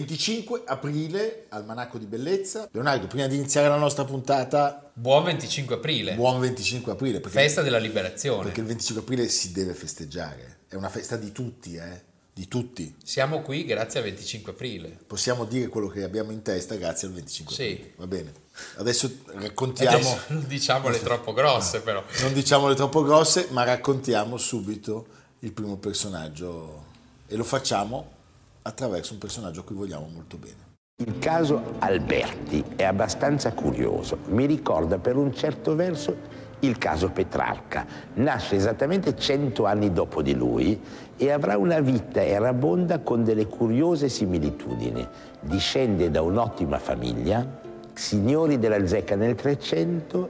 25 aprile, Almanacco di Bellezza. Leonardo, prima di iniziare la nostra puntata... Buon 25 aprile. Buon 25 aprile. Perché, Festa della liberazione. Perché il 25 aprile si deve festeggiare. È una festa di tutti, eh? Di tutti. Siamo qui grazie al 25 aprile. Possiamo dire quello che abbiamo in testa grazie al 25 sì. aprile. Va bene. Adesso raccontiamo... Adesso non diciamole troppo grosse però. Non diciamole troppo grosse, ma raccontiamo subito il primo personaggio. E lo facciamo attraverso un personaggio a cui vogliamo molto bene. Il caso Alberti è abbastanza curioso, mi ricorda per un certo verso il caso Petrarca. Nasce esattamente cento anni dopo di lui e avrà una vita erabonda con delle curiose similitudini. Discende da un'ottima famiglia, signori della zecca nel 300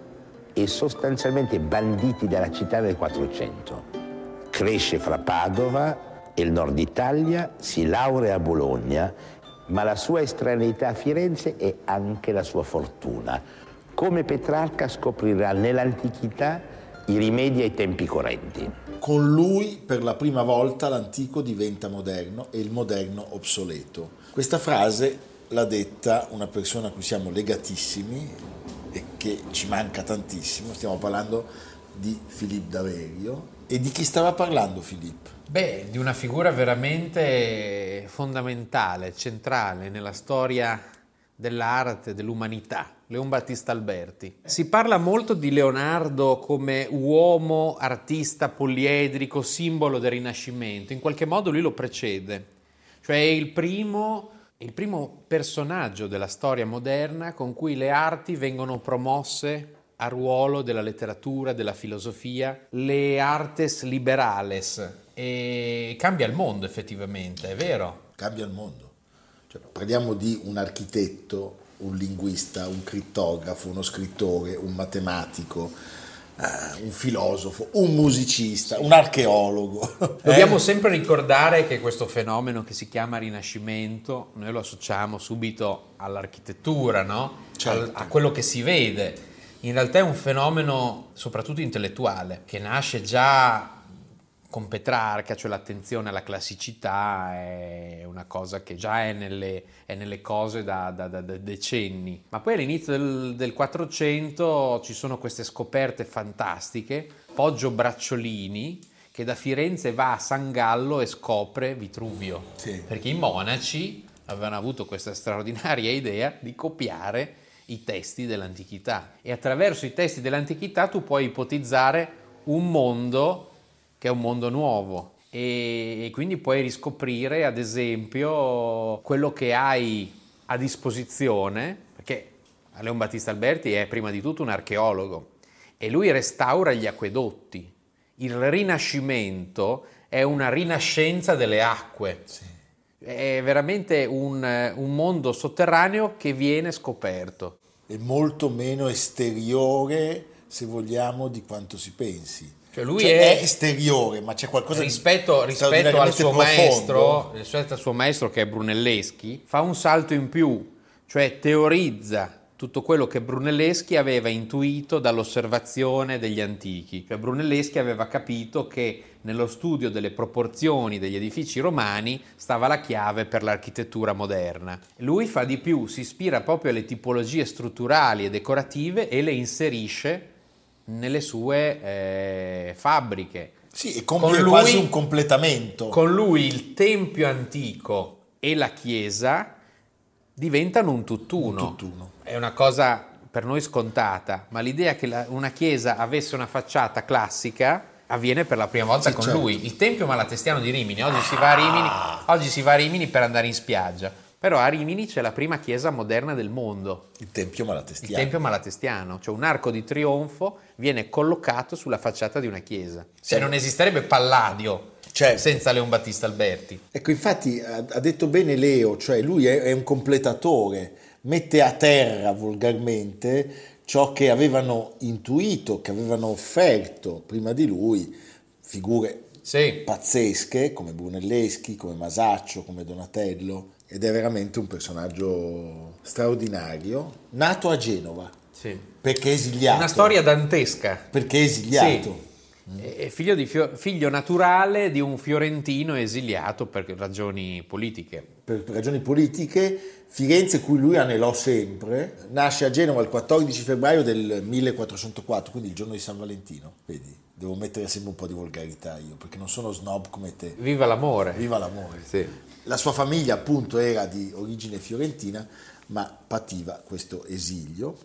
e sostanzialmente banditi dalla città nel 400. Cresce fra Padova e il nord Italia, si laurea a Bologna, ma la sua estraneità a Firenze è anche la sua fortuna. Come Petrarca scoprirà nell'antichità i rimedi ai tempi correnti. Con lui per la prima volta l'antico diventa moderno e il moderno obsoleto. Questa frase l'ha detta una persona a cui siamo legatissimi e che ci manca tantissimo, stiamo parlando di Filippo Daverio. E di chi stava parlando Filippo? Beh, di una figura veramente fondamentale, centrale nella storia dell'arte, dell'umanità, Leon Battista Alberti. Si parla molto di Leonardo come uomo, artista poliedrico, simbolo del Rinascimento, in qualche modo lui lo precede, cioè è il primo, il primo personaggio della storia moderna con cui le arti vengono promosse a ruolo della letteratura, della filosofia, le artes liberales, e cambia il mondo effettivamente, è vero? Cambia il mondo. Cioè, parliamo di un architetto, un linguista, un crittografo, uno scrittore, un matematico, uh, un filosofo, un musicista, un archeologo. Dobbiamo eh? sempre ricordare che questo fenomeno che si chiama Rinascimento, noi lo associamo subito all'architettura, no? certo. a quello che si vede. In realtà è un fenomeno soprattutto intellettuale, che nasce già con Petrarca, cioè l'attenzione alla classicità è una cosa che già è nelle, è nelle cose da, da, da, decenni. Ma poi all'inizio del, del 400 ci sono queste scoperte fantastiche, Poggio Bracciolini, che da Firenze va a San Gallo e scopre Vitruvio, sì. perché i monaci avevano avuto questa straordinaria idea di copiare i testi dell'antichità e attraverso i testi dell'antichità tu puoi ipotizzare un mondo che è un mondo nuovo e, e quindi puoi riscoprire ad esempio quello che hai a disposizione, perché Leon Battista Alberti è prima di tutto un archeologo e lui restaura gli acquedotti. Il Rinascimento è una rinascenza delle acque. Sì. È veramente un, un mondo sotterraneo che viene scoperto. È molto meno esteriore, se vogliamo, di quanto si pensi. Cioè lui cioè è, è, esteriore, ma c'è qualcosa rispetto, di rispetto al suo maestro, rispetto al suo maestro che è Brunelleschi, fa un salto in più, cioè teorizza tutto quello che Brunelleschi aveva intuito dall'osservazione degli antichi. Cioè Brunelleschi aveva capito che nello studio delle proporzioni degli edifici romani stava la chiave per l'architettura moderna. Lui fa di più, si ispira proprio alle tipologie strutturali e decorative e le inserisce nelle sue eh, fabbriche. Sì, e compie lui, quasi un completamento. Con lui il tempio antico e la chiesa diventano un tutt'uno. Un tutt'uno. È una cosa per noi scontata, ma l'idea che la, una chiesa avesse una facciata classica avviene per la prima volta sì, con certo. lui. Il tempio malatestiano di Rimini, oggi, ah. si va a Rimini, oggi si va a Rimini per andare in spiaggia però a Rimini c'è la prima chiesa moderna del mondo. Il Tempio Malatestiano. Il Tempio Malatestiano, cioè un arco di trionfo viene collocato sulla facciata di una chiesa. Cioè non esisterebbe Palladio certo. senza Leon Battista Alberti. Ecco, infatti ha, detto bene Leo, cioè lui è, è un completatore, mette a terra volgarmente ciò che avevano intuito, che avevano offerto prima di lui figure Sì. pazzesche come Brunelleschi, come Masaccio, come Donatello ed è veramente un personaggio straordinario, nato a Genova Sì. perché esiliato. Una storia dantesca. perché esiliato. È figlio, di fio- figlio naturale di un fiorentino esiliato per ragioni politiche. per ragioni politiche, Firenze cui lui anelò sempre, nasce a Genova il 14 febbraio del 1404, quindi il giorno di San Valentino. Vedi, devo mettere sempre un po' di volgarità io, perché non sono snob come te. Viva l'amore! Viva l'amore. Sì. La sua famiglia appunto era di origine fiorentina, ma pativa questo esilio.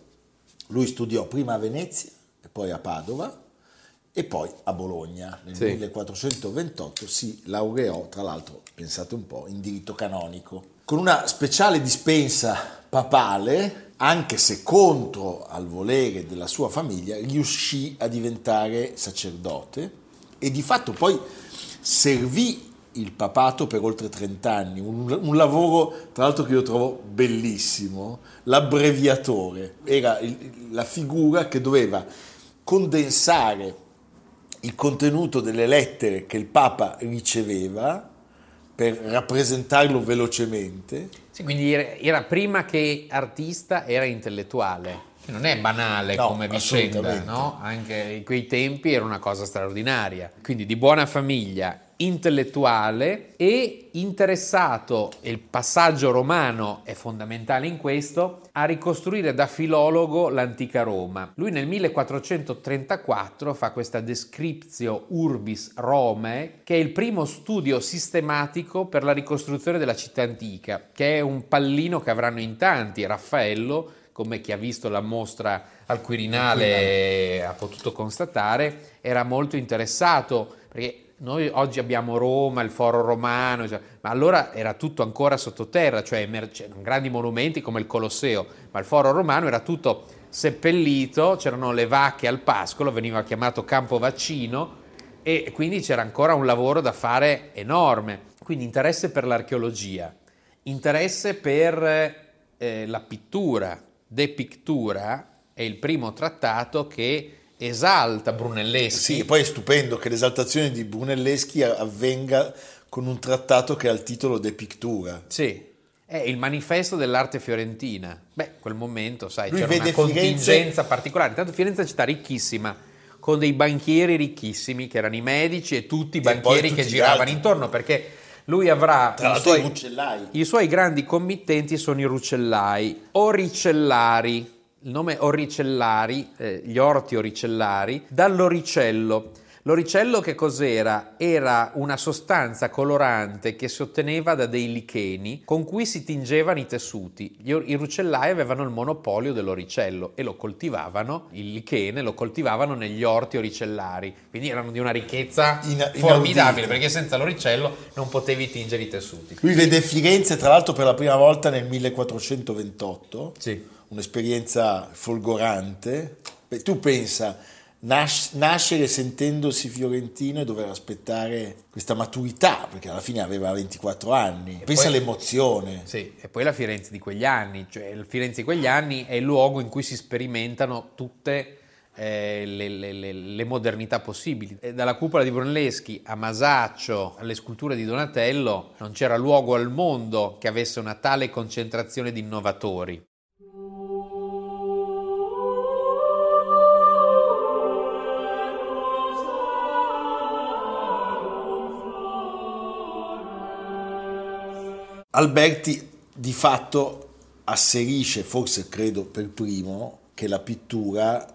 Lui studiò prima a Venezia e poi a Padova e poi a Bologna. Nel Sì. 1428 si laureò, tra l'altro, pensate un po', in diritto canonico. Con una speciale dispensa papale, anche se contro al volere della sua famiglia, riuscì a diventare sacerdote e di fatto poi servì il papato per oltre 30 anni, un, un lavoro tra l'altro che io trovo bellissimo, l'abbreviatore, era il- la figura che doveva condensare il contenuto delle lettere che il Papa riceveva per rappresentarlo velocemente. Sì, quindi era, prima che artista, era intellettuale. Non è banale No, come vicenda, no? Anche in quei tempi era una cosa straordinaria. Quindi di buona famiglia, intellettuale e interessato, e il passaggio romano è fondamentale in questo, a ricostruire da filologo l'antica Roma. Lui nel 1434 fa questa Descriptio Urbis Romae, che è il primo studio sistematico per la ricostruzione della città antica, che è un pallino che avranno in tanti, Raffaello, come chi ha visto la mostra al Quirinale ha potuto constatare, era molto interessato perché noi oggi abbiamo Roma, il foro romano, cioè, ma allora era tutto ancora sottoterra, cioè emer- c'erano grandi monumenti come il Colosseo, ma il foro romano era tutto seppellito, c'erano le vacche al pascolo, veniva chiamato campo vaccino e quindi c'era ancora un lavoro da fare enorme. Quindi interesse per l'archeologia, interesse per eh, la pittura, De Pictura è il primo trattato che esalta Brunelleschi. Sì, poi è stupendo che l'esaltazione di Brunelleschi avvenga con un trattato che ha il titolo De Pictura. Sì, è il manifesto dell'arte fiorentina. Beh, quel momento, sai, Lui c'era una Firenze- contingenza particolare. Intanto Firenze è una città ricchissima, con dei banchieri ricchissimi, che erano i medici e tutti i banchieri tutti che giravano intorno, perché lui avrà Tra i i suoi, Rucellai. i suoi grandi committenti sono i Rucellai, Oricellari, il nome Oricellari, eh, gli orti oricellari, dall'oricello. L'oricello che cos'era? Era una sostanza colorante che si otteneva da dei licheni con cui si tingevano i tessuti. I rucellai avevano il monopolio dell'oricello e lo coltivavano, il lichene lo coltivavano negli orti oricellari, quindi erano di una ricchezza Ina- formidabile perché senza l'oricello non potevi tingere i tessuti. Lui vede Firenze, tra l'altro, per la prima volta nel 1428, Sì. Un'esperienza folgorante. Beh, tu pensa, nas- nascere sentendosi fiorentino e dover aspettare questa maturità, perché alla fine aveva 24 anni. Pensa poi- all'emozione. Sì, e poi la Firenze di quegli anni, cioè il Firenze di quegli anni è il luogo in cui si sperimentano tutte eh, le, le- le- le modernità possibili. E dalla cupola di Brunelleschi a Masaccio, alle sculture di Donatello, non c'era luogo al mondo che avesse una tale concentrazione di innovatori. Alberti di fatto asserisce, forse credo per primo, che la pittura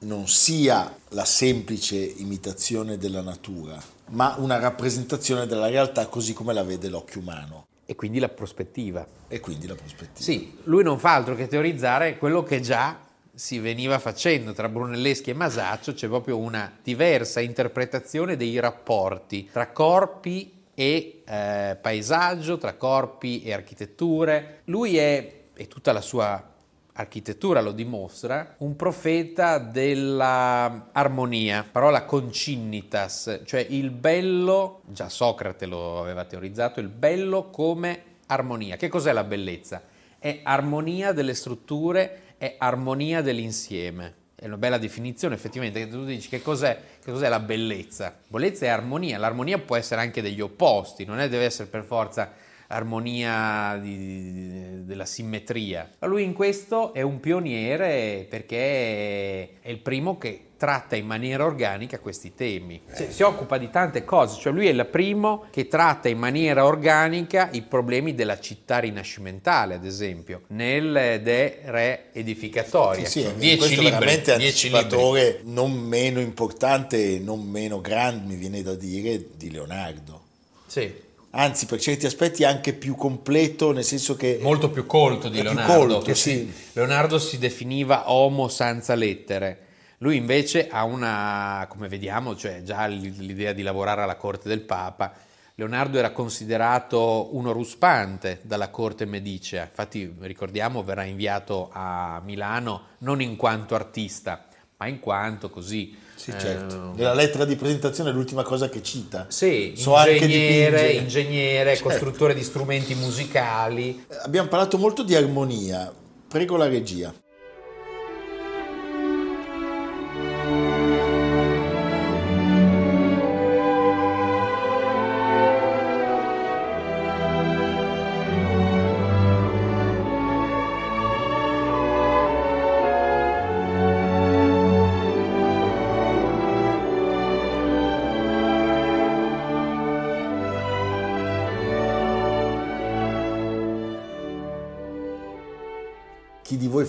non sia la semplice imitazione della natura, ma una rappresentazione della realtà così come la vede l'occhio umano E quindi la prospettiva. e quindi la prospettiva. Sì, lui non fa altro che teorizzare quello che già si veniva facendo tra Brunelleschi e Masaccio, c'è proprio una diversa interpretazione dei rapporti tra corpi e eh, paesaggio, tra corpi e architetture. Lui è, e tutta la sua architettura lo dimostra, un profeta della armonia, parola concinnitas, cioè il bello, già Socrate lo aveva teorizzato, il bello come armonia. Che cos'è la bellezza? È armonia delle strutture, è armonia dell'insieme. È una bella definizione effettivamente, che tu dici che cos'è, che cos'è la bellezza? Bellezza è armonia, l'armonia può essere anche degli opposti, non è, deve essere per forza armonia di, di, della simmetria. Lui in questo è un pioniere perché è il primo che tratta in maniera organica questi temi. Si, si, occupa di tante cose, cioè lui è il primo che tratta in maniera organica i problemi della città rinascimentale, ad esempio, nel De Re Edificatoria. Sì, sì, dieci libri, veramente anticipatore libri. non meno importante e non meno grande, mi viene da dire, di Leonardo. Sì anzi per certi aspetti anche più completo, nel senso che... Molto più colto di Leonardo. Colto, sì. Leonardo si definiva uomo senza lettere. Lui invece ha una, come vediamo, cioè già l'idea di lavorare alla corte del Papa. Leonardo era considerato uno ruspante dalla corte medicea, infatti ricordiamo verrà inviato a Milano non in quanto artista, ma in quanto così sì, certo. Eh, Nella lettera di presentazione è l'ultima cosa che cita. Sì, so ingegnere, ingegnere certo. costruttore di strumenti musicali. Abbiamo parlato molto di armonia. Prego la regia.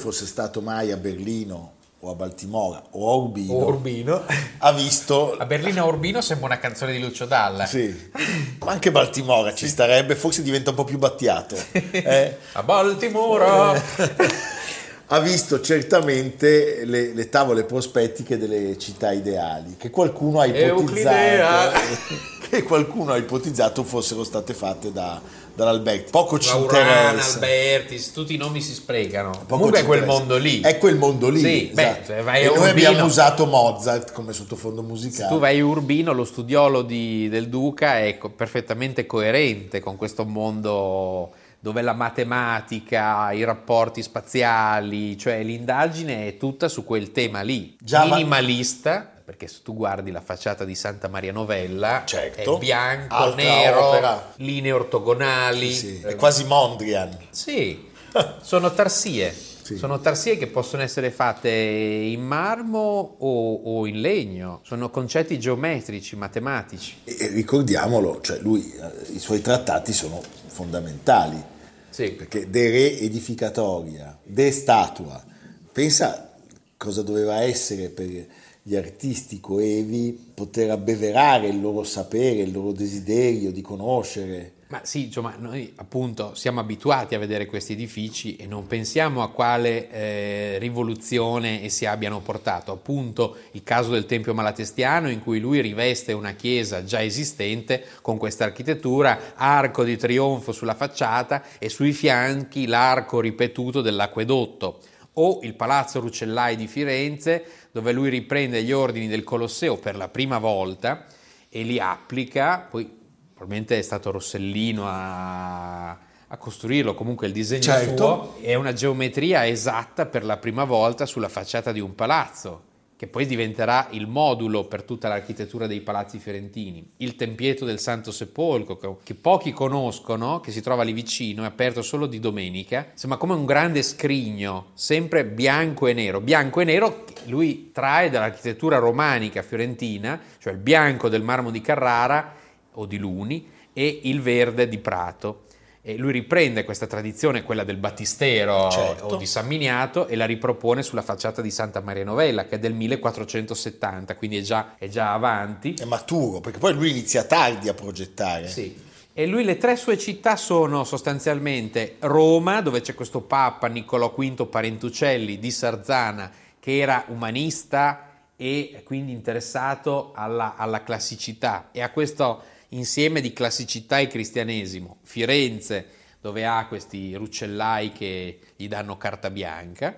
Fosse stato mai a Berlino o a Baltimora o a Urbino, o Urbino. ha visto... A Berlino o Urbino sembra una canzone di Lucio Dalla. Sì, ma anche Baltimora ci starebbe, forse diventa un po' più battiato. Eh? a Baltimora! ha visto certamente le, le, tavole prospettiche delle città ideali, che qualcuno ha ipotizzato, che qualcuno ha ipotizzato fossero state fatte da dall'Alberti. Poco ci Laurana, interessa. Alberti, tutti i nomi si sprecano. Poco Comunque è quel interessa. mondo lì. È quel mondo lì. Sì, esatto. beh, vai e noi abbiamo usato Mozart come sottofondo musicale. Se tu vai a Urbino, lo studiolo di, del Duca è co- perfettamente coerente con questo mondo dove la matematica, i rapporti spaziali, cioè l'indagine è tutta su quel tema lì. Già Minimalista perché se tu guardi la facciata di Santa Maria Novella certo. è bianco, nero, opera. linee ortogonali. Sì, sì. È quasi Mondrian. Sì, sono tarsie. Sì. Sono tarsie che possono essere fatte in marmo o, o, in legno, sono concetti geometrici, matematici. E ricordiamolo, cioè lui, eh, i suoi trattati sono fondamentali, sì. perché de re edificatoria, de statua, pensa cosa doveva essere per gli artisti coevi poter abbeverare il loro sapere, il loro desiderio di conoscere. Ma sì, insomma, noi appunto siamo abituati a vedere questi edifici e non pensiamo a quale eh, rivoluzione essi abbiano portato. Appunto il caso del Tempio Malatestiano in cui lui riveste una chiesa già esistente con questa architettura, arco di trionfo sulla facciata e sui fianchi l'arco ripetuto dell'acquedotto o il Palazzo Rucellai di Firenze, dove lui riprende gli ordini del Colosseo per la prima volta e li applica, poi probabilmente è stato Rossellino a, a costruirlo, comunque il disegno certo. suo è una geometria esatta per la prima volta sulla facciata di un palazzo che poi diventerà il modulo per tutta l'architettura dei palazzi fiorentini. Il tempietto del Santo Sepolcro, che pochi conoscono, che si trova lì vicino, è aperto solo di domenica, sembra come un grande scrigno, sempre bianco e nero. Bianco e nero lui trae dall'architettura romanica fiorentina, cioè il bianco del marmo di Carrara o di Luni e il verde di Prato. E lui riprende questa tradizione, quella del battistero certo. o di San Miniato, e la ripropone sulla facciata di Santa Maria Novella, che è del 1470, quindi è già, è già avanti. È maturo, perché poi lui inizia tardi a progettare. Sì. E lui le tre sue città sono sostanzialmente Roma, dove c'è questo Papa Niccolò V Parentucelli di Sarzana, che era umanista e quindi interessato alla, alla classicità e a questo insieme di classicità e cristianesimo. Firenze, dove ha questi ruccellai che gli danno carta bianca,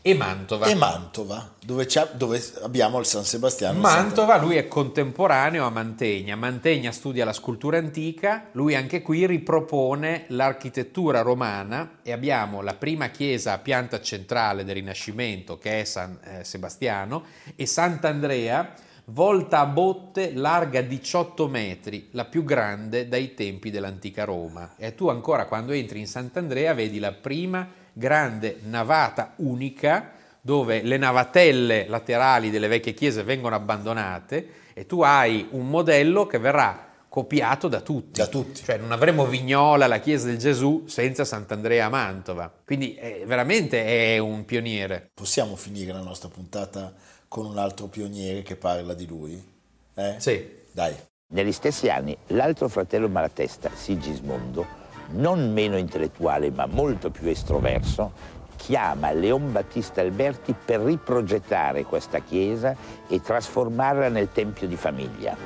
e Mantova. E Mantova, dove, dove abbiamo il San Sebastiano. Mantova, lui è contemporaneo a Mantegna. Mantegna studia la scultura antica, lui anche qui ripropone l'architettura romana e abbiamo la prima chiesa a pianta centrale del Rinascimento che è San eh, Sebastiano e Sant'Andrea volta a botte larga 18 metri, la più grande dai tempi dell'antica Roma. E tu ancora quando entri in Sant'Andrea vedi la prima grande navata unica dove le navatelle laterali delle vecchie chiese vengono abbandonate e tu hai un modello che verrà copiato da tutti. Da tutti. Cioè non avremo Vignola, la chiesa del Gesù, senza Sant'Andrea a Mantova. Quindi è, veramente è un pioniere. Possiamo finire la nostra puntata con un altro pioniere che parla di lui? Eh? Sì. Dai. Negli stessi anni l'altro fratello Malatesta, Sigismondo, non meno intellettuale ma molto più estroverso, chiama Leon Battista Alberti per riprogettare questa chiesa e trasformarla nel tempio di famiglia.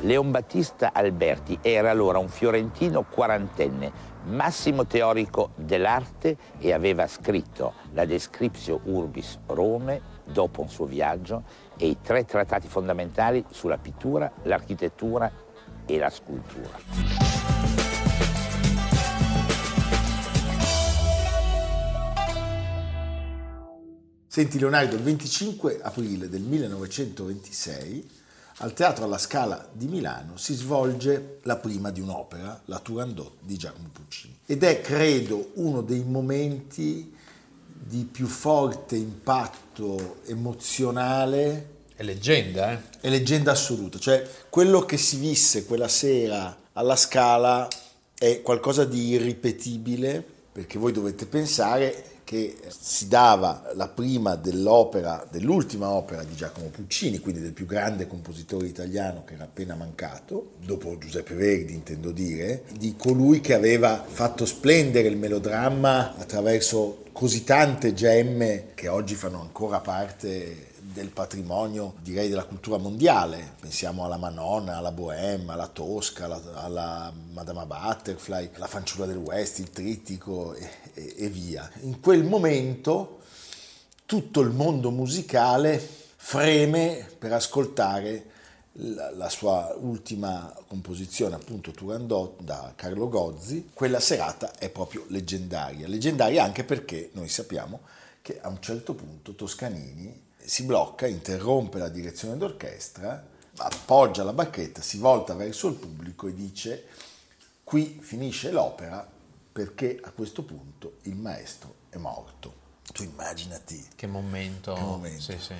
Leon Battista Alberti era allora un fiorentino quarantenne, massimo teorico dell'arte e aveva scritto la Descriptio Urbis Rome dopo un suo viaggio e i tre trattati fondamentali sulla pittura, l'architettura e la scultura. Senti Leonardo, il 25 aprile del 1926 al Teatro alla Scala di Milano si svolge la prima di un'opera, la Turandot di Giacomo Puccini. Ed è, credo, uno dei momenti di più forte impatto emozionale. È leggenda, eh? È leggenda assoluta. Cioè, quello che si visse quella sera alla Scala è qualcosa di irripetibile, perché voi dovete pensare che si dava la prima dell'opera, dell'ultima opera di Giacomo Puccini, quindi del più grande compositore italiano che era appena mancato, dopo Giuseppe Verdi intendo dire, di colui che aveva fatto splendere il melodramma attraverso così tante gemme che oggi fanno ancora parte del patrimonio, direi, della cultura mondiale. Pensiamo alla Manon, alla Bohème, alla Tosca, alla, alla Madama Butterfly, la fanciulla del West, il trittico e, e, e via. In quel momento tutto il mondo musicale freme per ascoltare la, sua ultima composizione, appunto Turandot da Carlo Gozzi, quella serata è proprio leggendaria. Leggendaria anche perché noi sappiamo che a un certo punto Toscanini si blocca, interrompe la direzione d'orchestra, appoggia la bacchetta, si volta verso il pubblico e dice qui finisce l'opera perché a questo punto il maestro è morto. Tu immaginati. Che momento. Che momento. Sì, sì.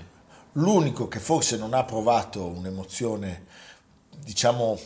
L'unico che forse non ha provato un'emozione, diciamo,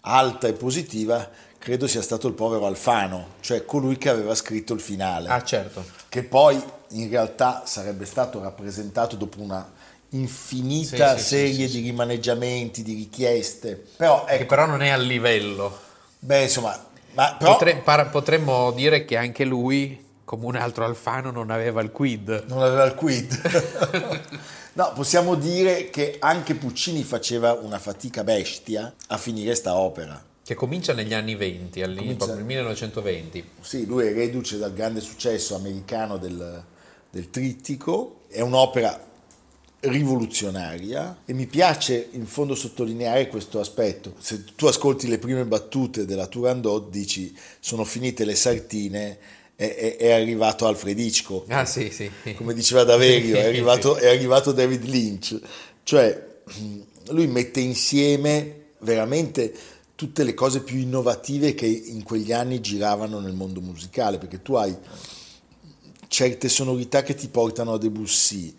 alta e positiva, credo sia stato il povero Alfano, cioè colui che aveva scritto il finale. Ah, certo. Che poi in realtà sarebbe stato rappresentato dopo una infinita sì, serie sì, sì, di rimaneggiamenti, di richieste. Però, ecco, che però non è al livello. Beh, insomma, ma però, Potre, par, potremmo dire che anche lui, come un altro Alfano, non aveva il quid. Non aveva il quid. no, possiamo dire che anche Puccini faceva una fatica bestia a finire sta opera. Che comincia negli anni 20, all'inizio, nel 1920. Sì, lui è reduce dal grande successo americano del, del trittico, è un'opera rivoluzionaria e mi piace in fondo sottolineare questo aspetto. Se tu ascolti le prime battute della Turandot dici sono finite le sartine è, è arrivato Alfred Hitchcock. Ah sì, sì. Come diceva Daverio, è arrivato, è arrivato David Lynch. Cioè lui mette insieme veramente tutte le cose più innovative che in quegli anni giravano nel mondo musicale, perché tu hai certe sonorità che ti portano a Debussy,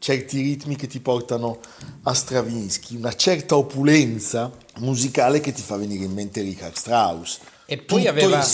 certi ritmi che ti portano a Stravinsky, una certa opulenza musicale che ti fa venire in mente Richard Strauss. E poi aveva,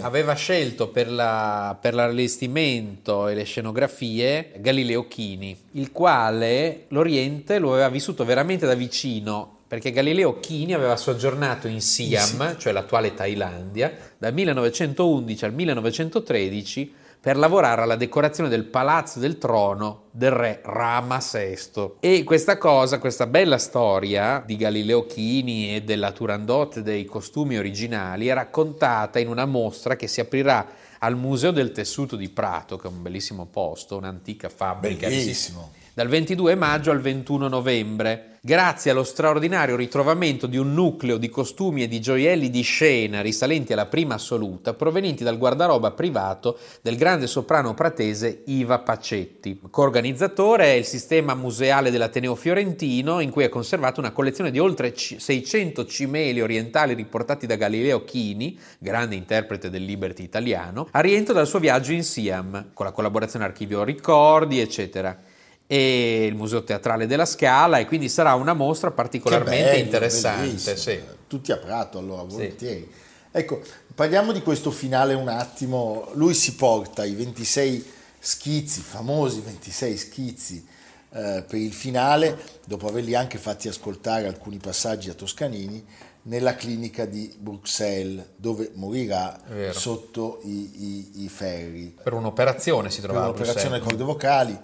aveva, scelto per, la, per, l'allestimento e le scenografie Galileo Chini, il quale l'Oriente lo aveva vissuto veramente da vicino perché Galileo Chini aveva soggiornato in Siam, cioè l'attuale Thailandia, dal 1911 al 1913 per lavorare alla decorazione del palazzo del trono del re Rama VI. E questa cosa, questa bella storia di Galileo Chini e della Turandot dei costumi originali è raccontata in una mostra che si aprirà al Museo del Tessuto di Prato, che è un bellissimo posto, un'antica fabbrica. Bellissimo. Dal 22 maggio al 21 novembre, grazie allo straordinario ritrovamento di un nucleo di costumi e di gioielli di scena risalenti alla prima assoluta, provenienti dal guardaroba privato del grande soprano pratese Iva Pacetti. Coorganizzatore è il sistema museale dell'Ateneo Fiorentino, in cui è conservata una collezione di oltre 600 cimeli orientali riportati da Galileo Chini, grande interprete del Liberty italiano, a rientro dal suo viaggio in Siam, con la collaborazione Archivio Ricordi, eccetera e il Museo Teatrale della Scala e quindi sarà una mostra particolarmente bello, interessante. Sì. Tutti a Prato allora, volentieri. Sì. Ecco, parliamo di questo finale un attimo. Lui si porta i 26 schizzi, famosi 26 schizzi eh, per il finale, dopo averli anche fatti ascoltare alcuni passaggi a Toscanini, nella clinica di Bruxelles, dove morirà sotto i, i, i, ferri. Per un'operazione si trova Per un'operazione a corde vocali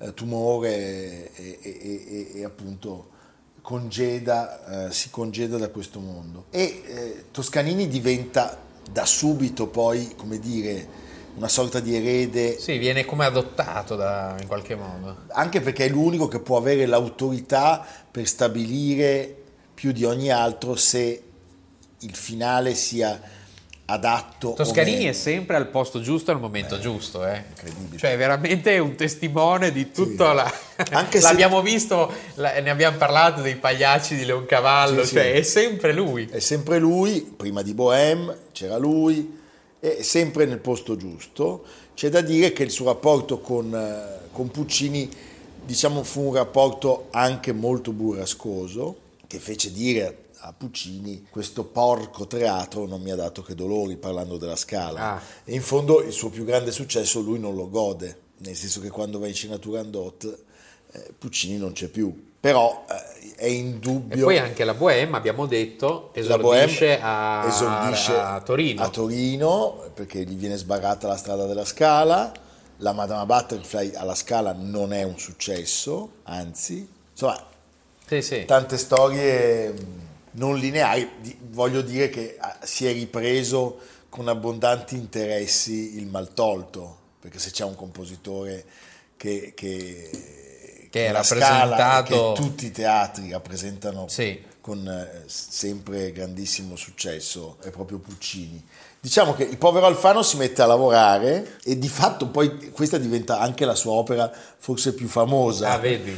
eh, tumore e, e, e, appunto congeda, eh, si congeda da questo mondo. E eh, Toscanini diventa da subito poi, come dire, una sorta di erede. Sì, viene come adottato da, in qualche modo. Anche perché è l'unico che può avere l'autorità per stabilire più di ogni altro se il finale sia adatto. Toscanini è sempre al posto giusto al momento Beh, giusto, eh? Incredibile. Cioè, veramente un testimone di tutto sì. la. Anche L'abbiamo se... visto, ne abbiamo parlato dei pagliacci di Leoncavallo, sì, cioè sì. è sempre lui. È sempre lui, prima di Bohème c'era lui, è sempre nel posto giusto. C'è da dire che il suo rapporto con, eh, con Puccini, diciamo, fu un rapporto anche molto burrascoso, che fece dire a Puccini questo porco teatro non mi ha dato che dolori parlando della scala. Ah. e in fondo il suo più grande successo lui non lo gode nel senso che quando va in scena Turandot eh, Puccini non c'è più. Però eh, è indubbio e poi anche la Bohème abbiamo detto esordisce, a, esordisce a, Torino. a Torino perché gli viene sbarrata la strada della scala. La Madama Butterfly alla scala non è un successo anzi. Insomma sì, sì. tante storie non lineari, voglio dire che ah, si è ripreso con abbondanti interessi il maltolto, perché se c'è un compositore che, che, che è rappresentato... che tutti i teatri rappresentano sì. con eh, sempre grandissimo successo, è proprio Puccini. Diciamo che il povero Alfano si mette a lavorare e di fatto poi questa diventa anche la sua opera forse più famosa. Ah, vedi.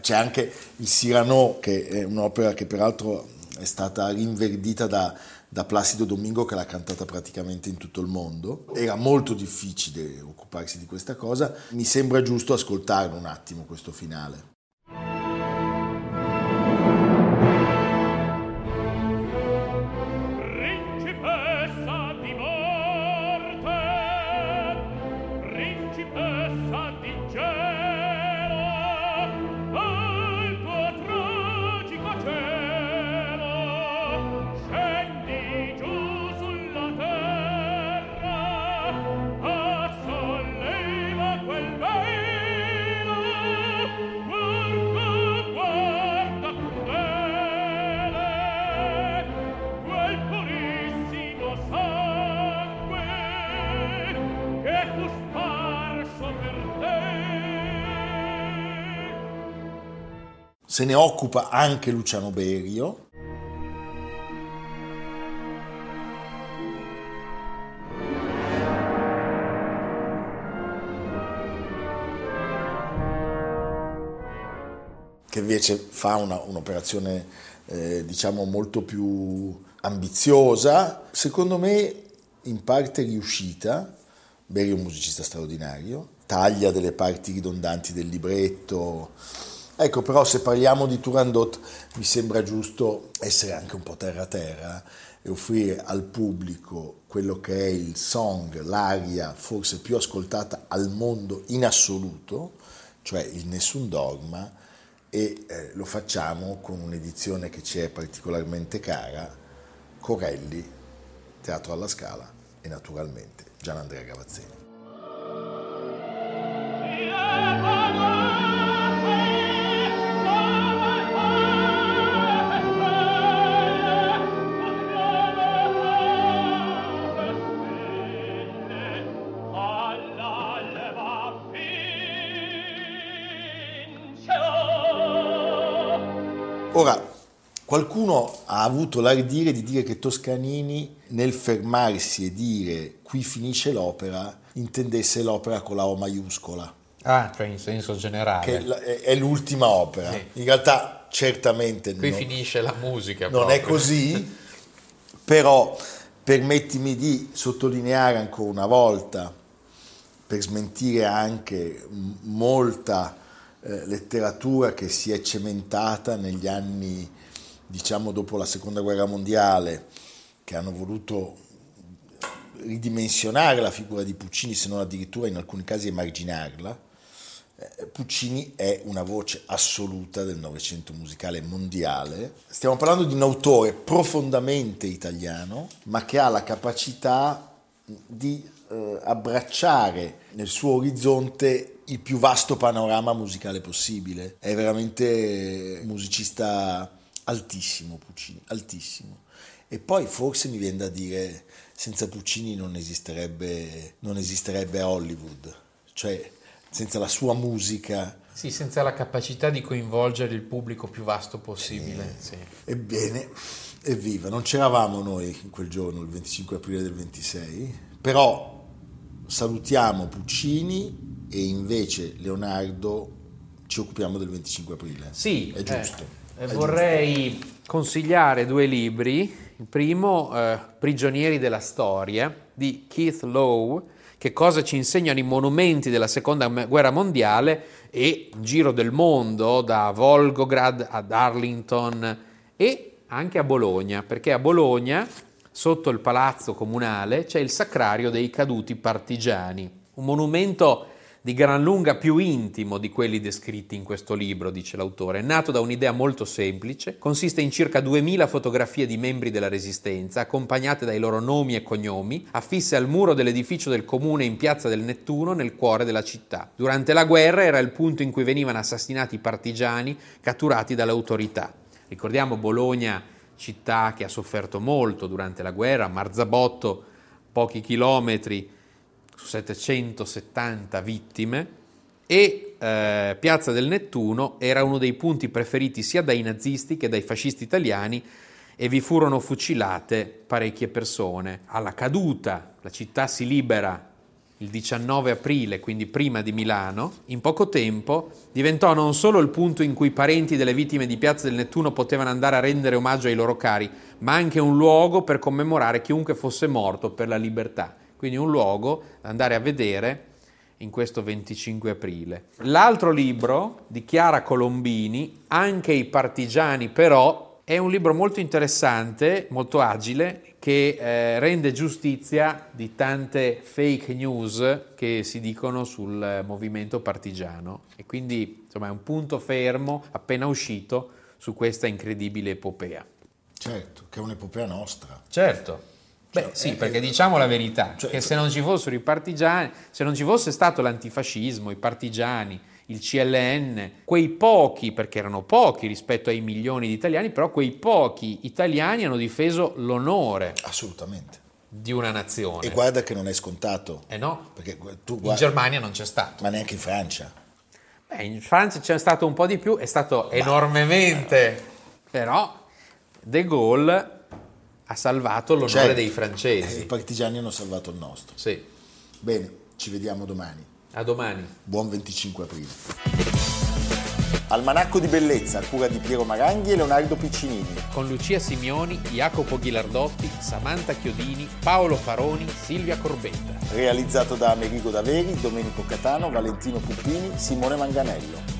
C'è anche il Cyrano, che è un'opera che peraltro è stata rinverdita da, da Placido Domingo che l'ha cantata praticamente in tutto il mondo. Era molto difficile occuparsi di questa cosa. Mi sembra giusto ascoltarlo un attimo questo finale. Se ne occupa anche Luciano Berio. che invece fa una, un'operazione eh, diciamo molto più ambiziosa, secondo me in parte riuscita, Berio è un musicista straordinario, taglia delle parti ridondanti del libretto, Ecco, però se parliamo di Turandot mi sembra giusto essere anche un po' terra terra e offrire al pubblico quello che è il song, l'aria forse più ascoltata al mondo in assoluto, cioè il Nessun Dogma, e eh, lo facciamo con un'edizione che ci è particolarmente cara, Corelli, Teatro alla Scala e naturalmente Gian Andrea Gavazzini. Ora, qualcuno ha avuto l'ardire di dire che Toscanini nel fermarsi e dire qui finisce l'opera intendesse l'opera con la O maiuscola. Ah, cioè in senso generale. Che è l'ultima opera. Sì. In realtà certamente qui non, finisce la musica. Non proprio. è così, però permettimi di sottolineare ancora una volta, per smentire anche molta eh, letteratura che si è cementata negli anni, diciamo, dopo la seconda guerra mondiale, che hanno voluto ridimensionare la figura di Puccini, se non addirittura in alcuni casi emarginarla. Eh, Puccini è una voce assoluta del Novecento musicale mondiale. Stiamo parlando di un autore profondamente italiano, ma che ha la capacità di eh, abbracciare nel suo orizzonte il più vasto panorama musicale possibile. È veramente un musicista altissimo, Puccini, altissimo. E poi forse mi viene da dire, senza Puccini non esisterebbe, non esisterebbe Hollywood. Cioè, senza la sua musica. Sì, senza la capacità di coinvolgere il pubblico più vasto possibile. Sì. Sì. Ebbene, evviva, non c'eravamo noi in quel giorno, il 25 aprile del 26, però salutiamo Puccini e invece Leonardo ci occupiamo del 25 aprile. Sì, è giusto. Eh, è vorrei giusto. consigliare due libri. Il primo, eh, Prigionieri della storia, di Keith Lowe, che cosa ci insegnano i monumenti della seconda guerra mondiale e giro del mondo, da Volgograd ad Arlington e anche a Bologna, perché a Bologna, sotto il palazzo comunale, c'è il sacrario dei caduti partigiani, un monumento di gran lunga più intimo di quelli descritti in questo libro, dice l'autore. Nato da un'idea molto semplice, consiste in circa 2000 fotografie di membri della Resistenza, accompagnate dai loro nomi e cognomi, affisse al muro dell'edificio del comune in piazza del Nettuno, nel cuore della città. Durante la guerra era il punto in cui venivano assassinati i partigiani catturati dalle autorità. Ricordiamo Bologna, città che ha sofferto molto durante la guerra, Marzabotto, pochi chilometri, su 770 vittime e eh, Piazza del Nettuno era uno dei punti preferiti sia dai nazisti che dai fascisti italiani e vi furono fucilate parecchie persone. Alla caduta la città si libera il 19 aprile, quindi prima di Milano, in poco tempo diventò non solo il punto in cui i parenti delle vittime di Piazza del Nettuno potevano andare a rendere omaggio ai loro cari, ma anche un luogo per commemorare chiunque fosse morto per la libertà quindi un luogo da andare a vedere in questo 25 aprile. L'altro libro di Chiara Colombini, Anche i partigiani però, è un libro molto interessante, molto agile, che eh, rende giustizia di tante fake news che si dicono sul movimento partigiano e quindi insomma è un punto fermo appena uscito su questa incredibile epopea. Certo, che è un'epopea nostra. Certo, Beh, cioè, sì, eh, perché diciamo la verità, cioè, che se non ci fossero i partigiani, se non ci fosse stato l'antifascismo, i partigiani, il CLN, quei pochi, perché erano pochi rispetto ai milioni di italiani, però quei pochi italiani hanno difeso l'onore. Assolutamente. Di una nazione. E guarda che non è scontato. Eh no. Perché tu guarda, in Germania non c'è stato. Ma neanche in Francia. Beh, in Francia c'è stato un po' di più, è stato ma, enormemente. Però De Gaulle ha salvato l'onore certo. dei francesi. I partigiani hanno salvato il nostro. Sì. Bene, ci vediamo domani. A domani. Buon 25 aprile. Almanacco di bellezza a cura di Piero Maranghi e Leonardo Piccinini. Con Lucia Simioni, Jacopo Ghilardotti, Samantha Chiodini, Paolo Faroni, Silvia Corbetta. Realizzato da Amerigo Daveri, Domenico Catano, Valentino Puppini, Simone Manganello